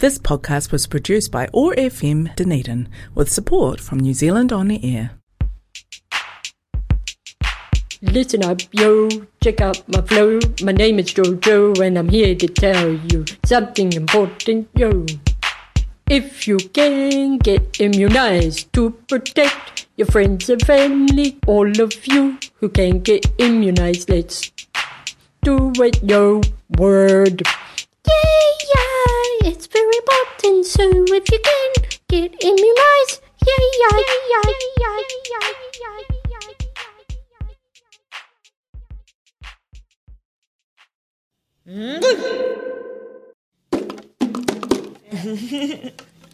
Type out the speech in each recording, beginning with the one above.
This podcast was produced by OAR FM Dunedin with support from New Zealand On the Air. Listen up, yo, check out my flow. My name is Jojo, and I'm here to tell you something important, yo. If you can get immunized to protect your friends and family, all of you who can get immunized, let's do it, yo. Word. Yeah, yeah, it's very important. So if you can get immunized, yeah, yeah, yeah, yeah, yeah, yeah, yeah.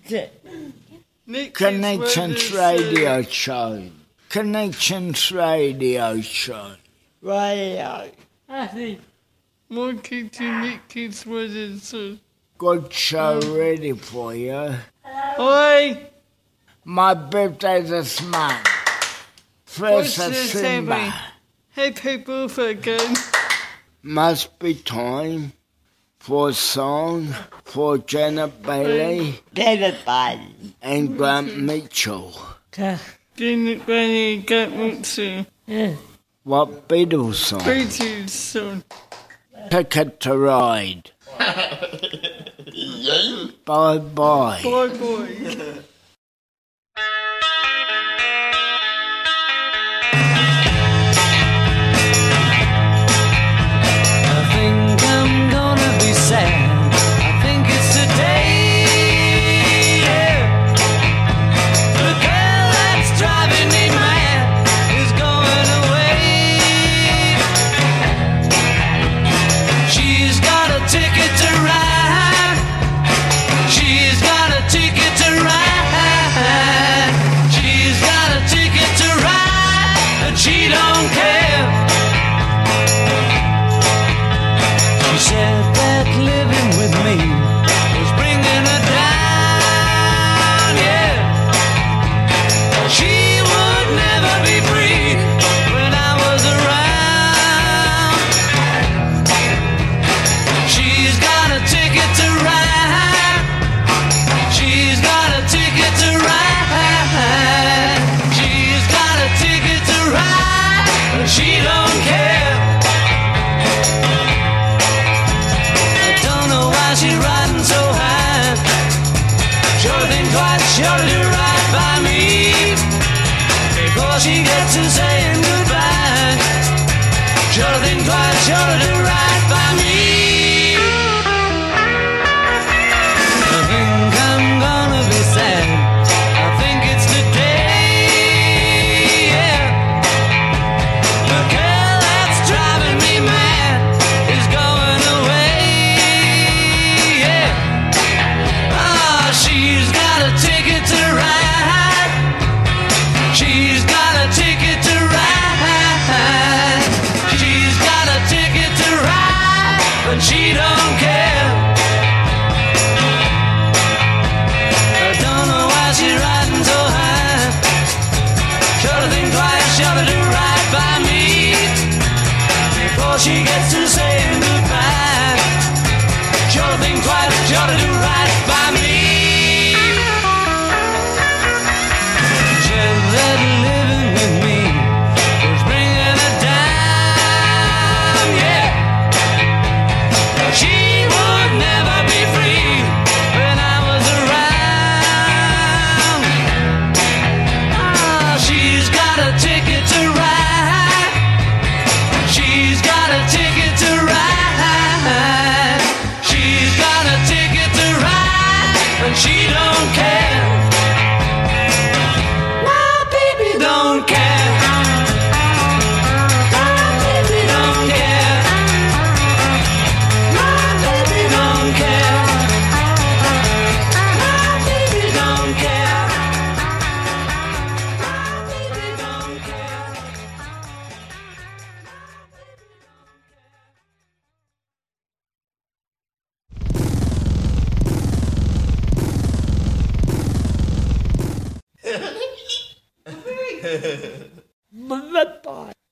yeah. Connections Radio Show. Connections Radio Show. Radio. I think. More kids and Nick Kids was in so. Got show ready for you. Oi! My birthday this month. First What's of this December. Happy birthday again. Must be time for a song for Janet Bailey. Janet Bailey. And Grant Mitchell. Janet Bailey and Grant Mitchell. Yeah. What Beatles song? Beatles song. Ticket to Ride. bye bye. Bye bye.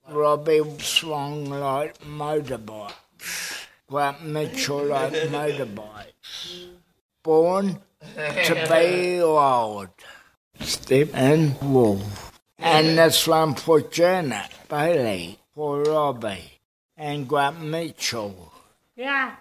Robbie Swan like motorbikes. Grant Mitchell like motorbikes. born to be wild. Steppenwolf. And this one for Janet Bailey, for Robbie, and Grant Mitchell. Yeah.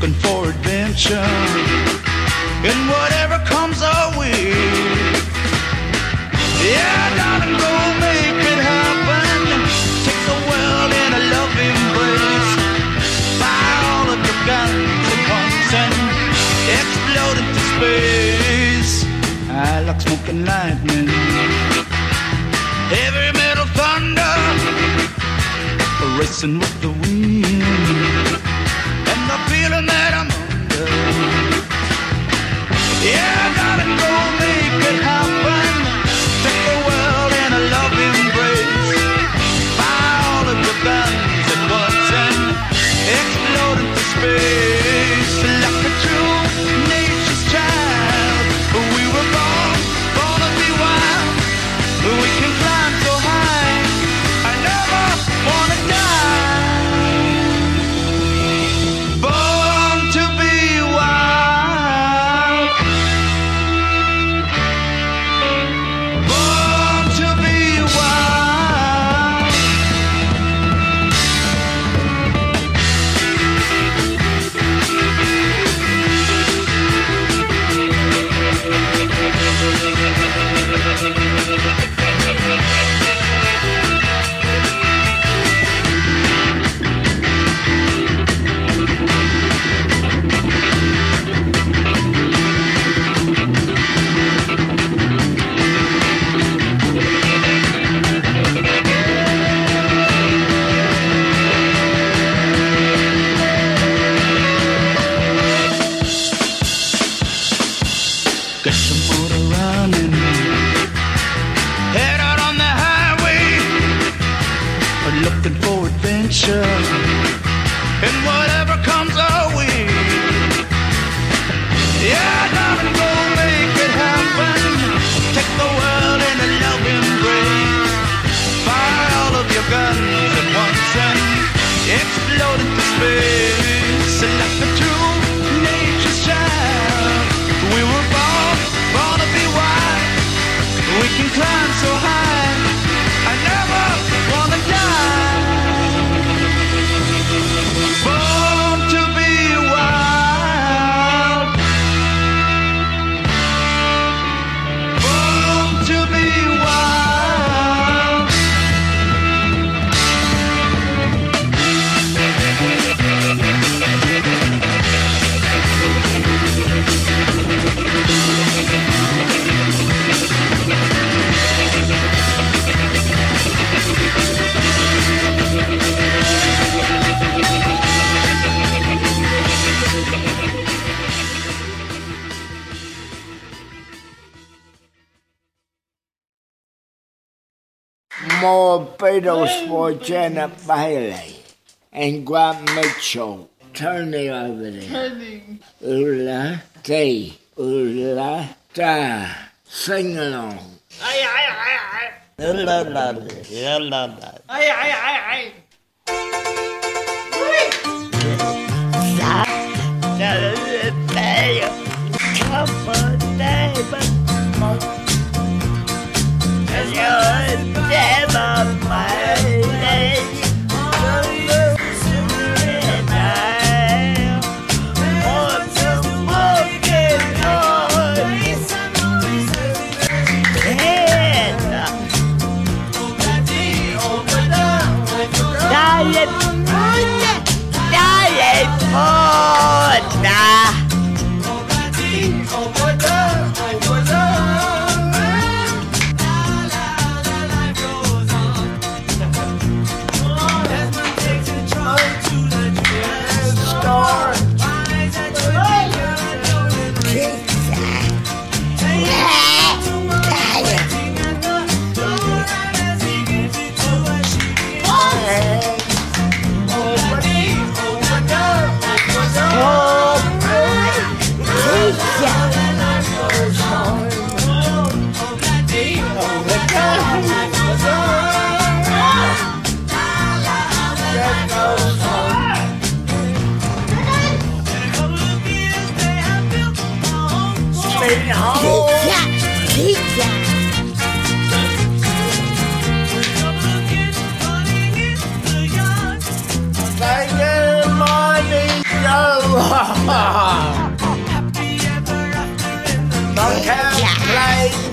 Looking for adventure. And whatever comes our way. Yeah, darling, go make it happen. Take the world in a love embrace. Fire all of your guns at once and explode into space. I like smoking lightning heavy metal thunder racing with the More Beatles for Janet Bailey and Grant Mitchell. Tony over there. Turning. Ula dee, ula da. Sing along. Aye, aye, aye, aye. La la la la la la. Aye, aye, aye, aye. Come coming home. Pizza, pizza. Monkey play.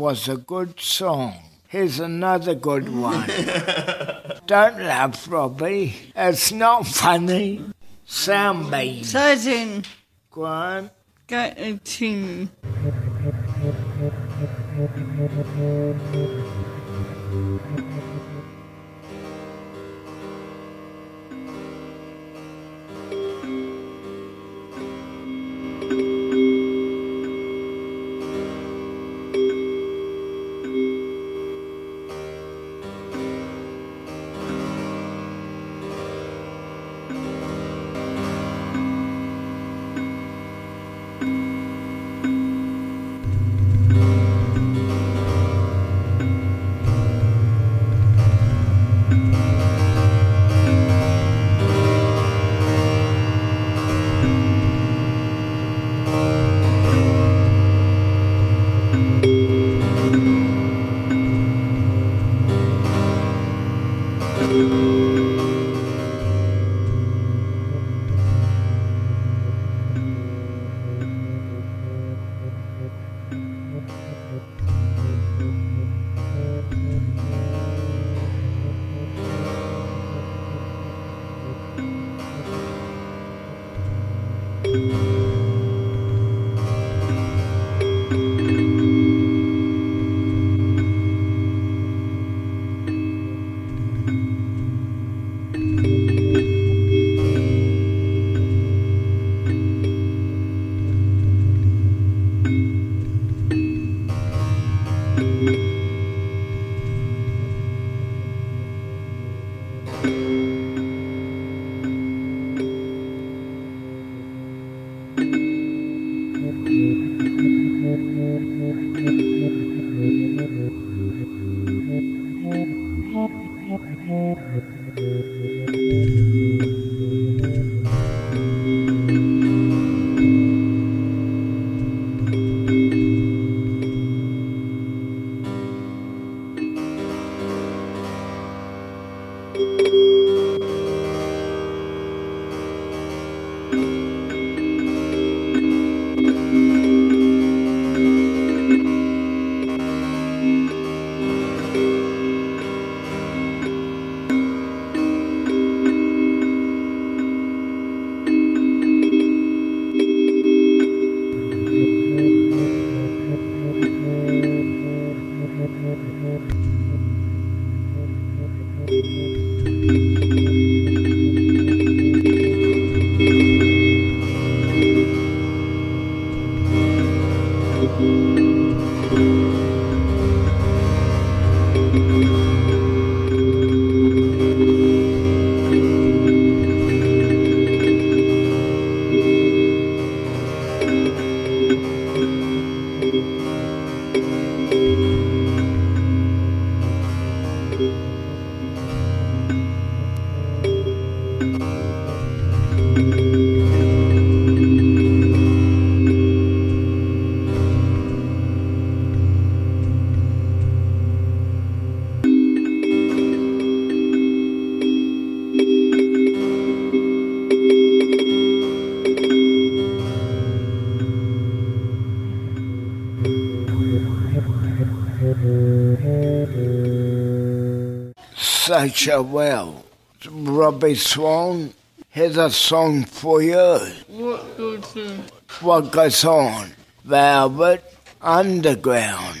was a good song. Here's another good one. Don't laugh, Robbie. It's not funny. Sound me. Sergeant. Go on. Go to. Such a well. Robbie Swan has a song for you. What goes on? What goes on? Velvet Underground.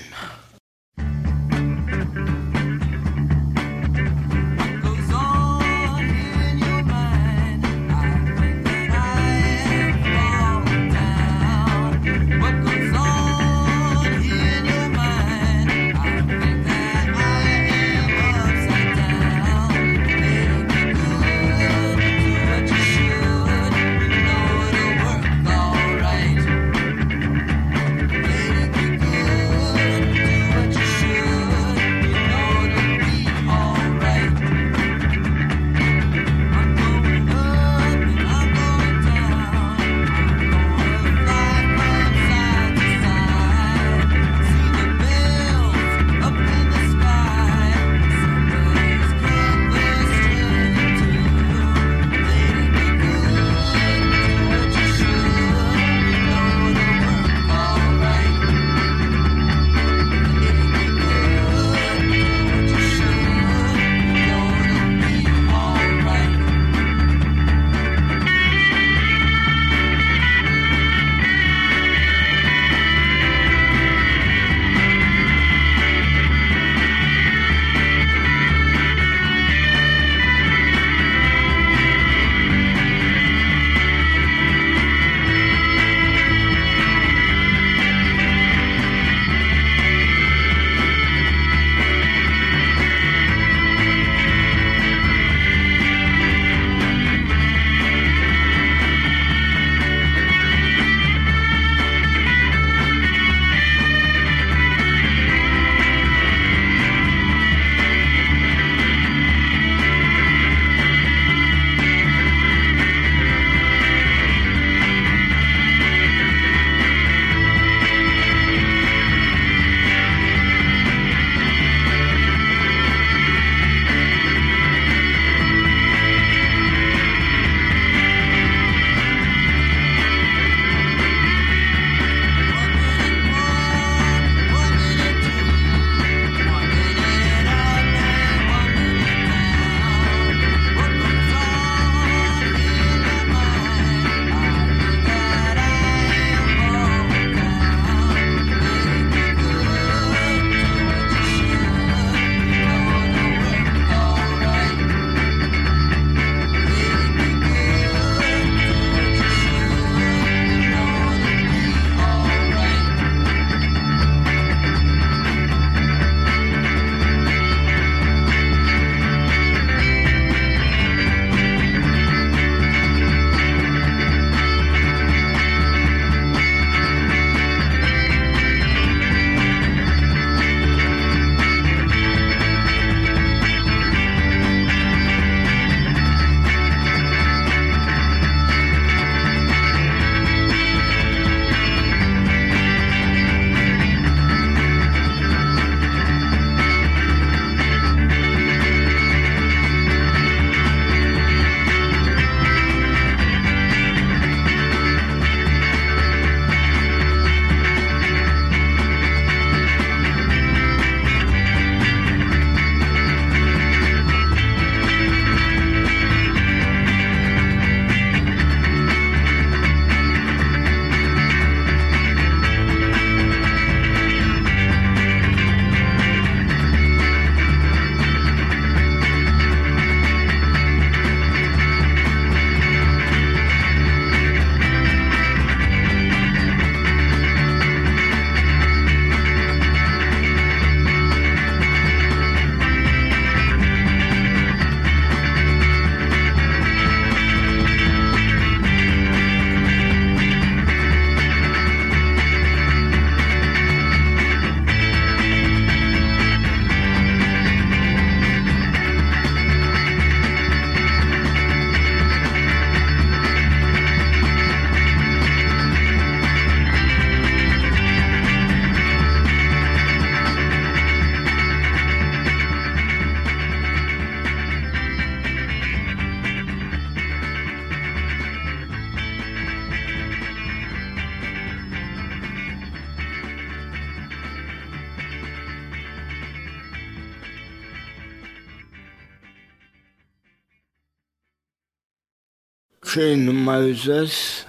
Trina Moses.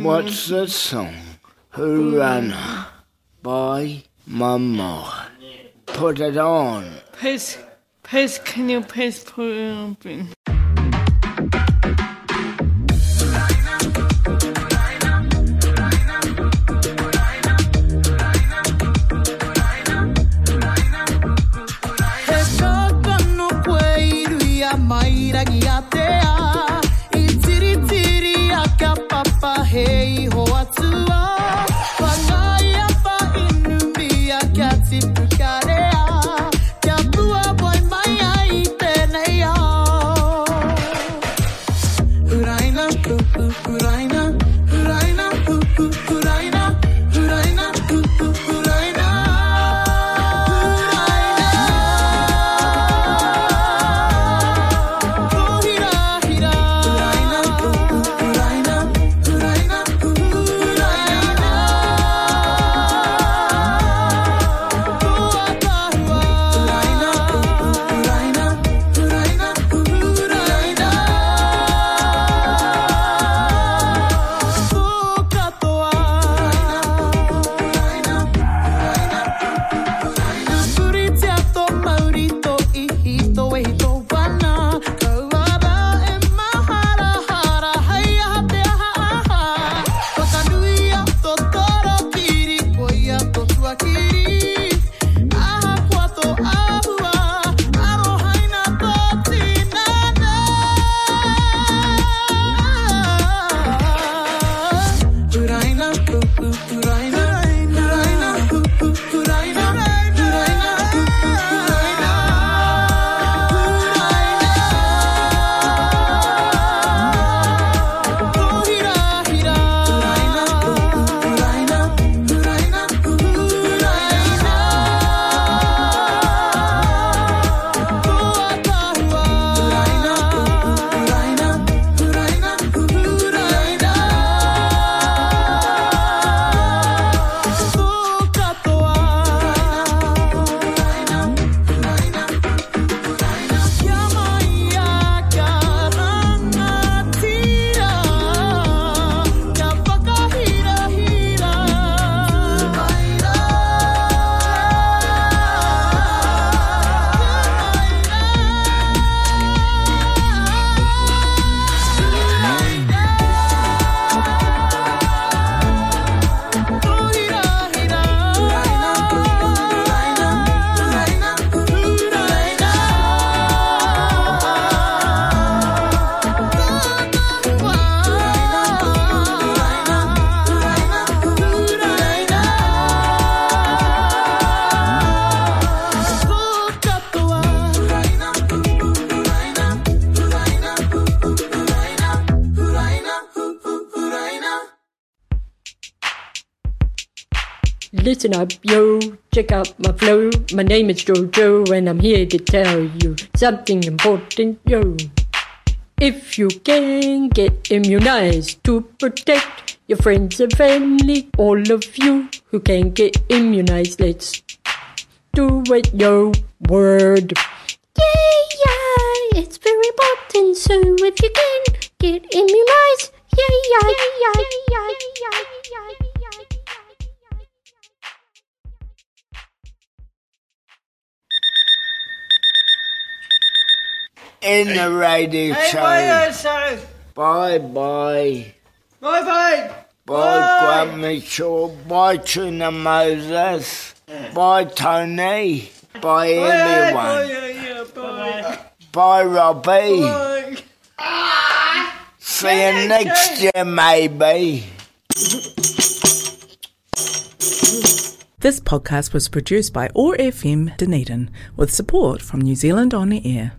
What's the song? Hoorana by Mama. Put it on. Please, please, can you please put it on? please? He Listen up, yo, check out my flow. My name is Jojo, and I'm here to tell you something important, yo. If you can get immunized to protect your friends and family, all of you who can get immunized, let's do it, yo. Word. Yeah, yeah, it's very important. So if you can get immunized, yay, yay, yay, yay, yay, yay, yay. In the radio Hey, show. bye. Bye bye. Bye, bye. Bye, Bye. Grant Mitchell. Bye, Trina Moses. Bye, Tony. Bye, Bye, everyone. bye, yeah, yeah, bye. Bye, Robbie. Bye. See you next year, maybe. This podcast was produced by OAR FM Dunedin with support from New Zealand On the Air.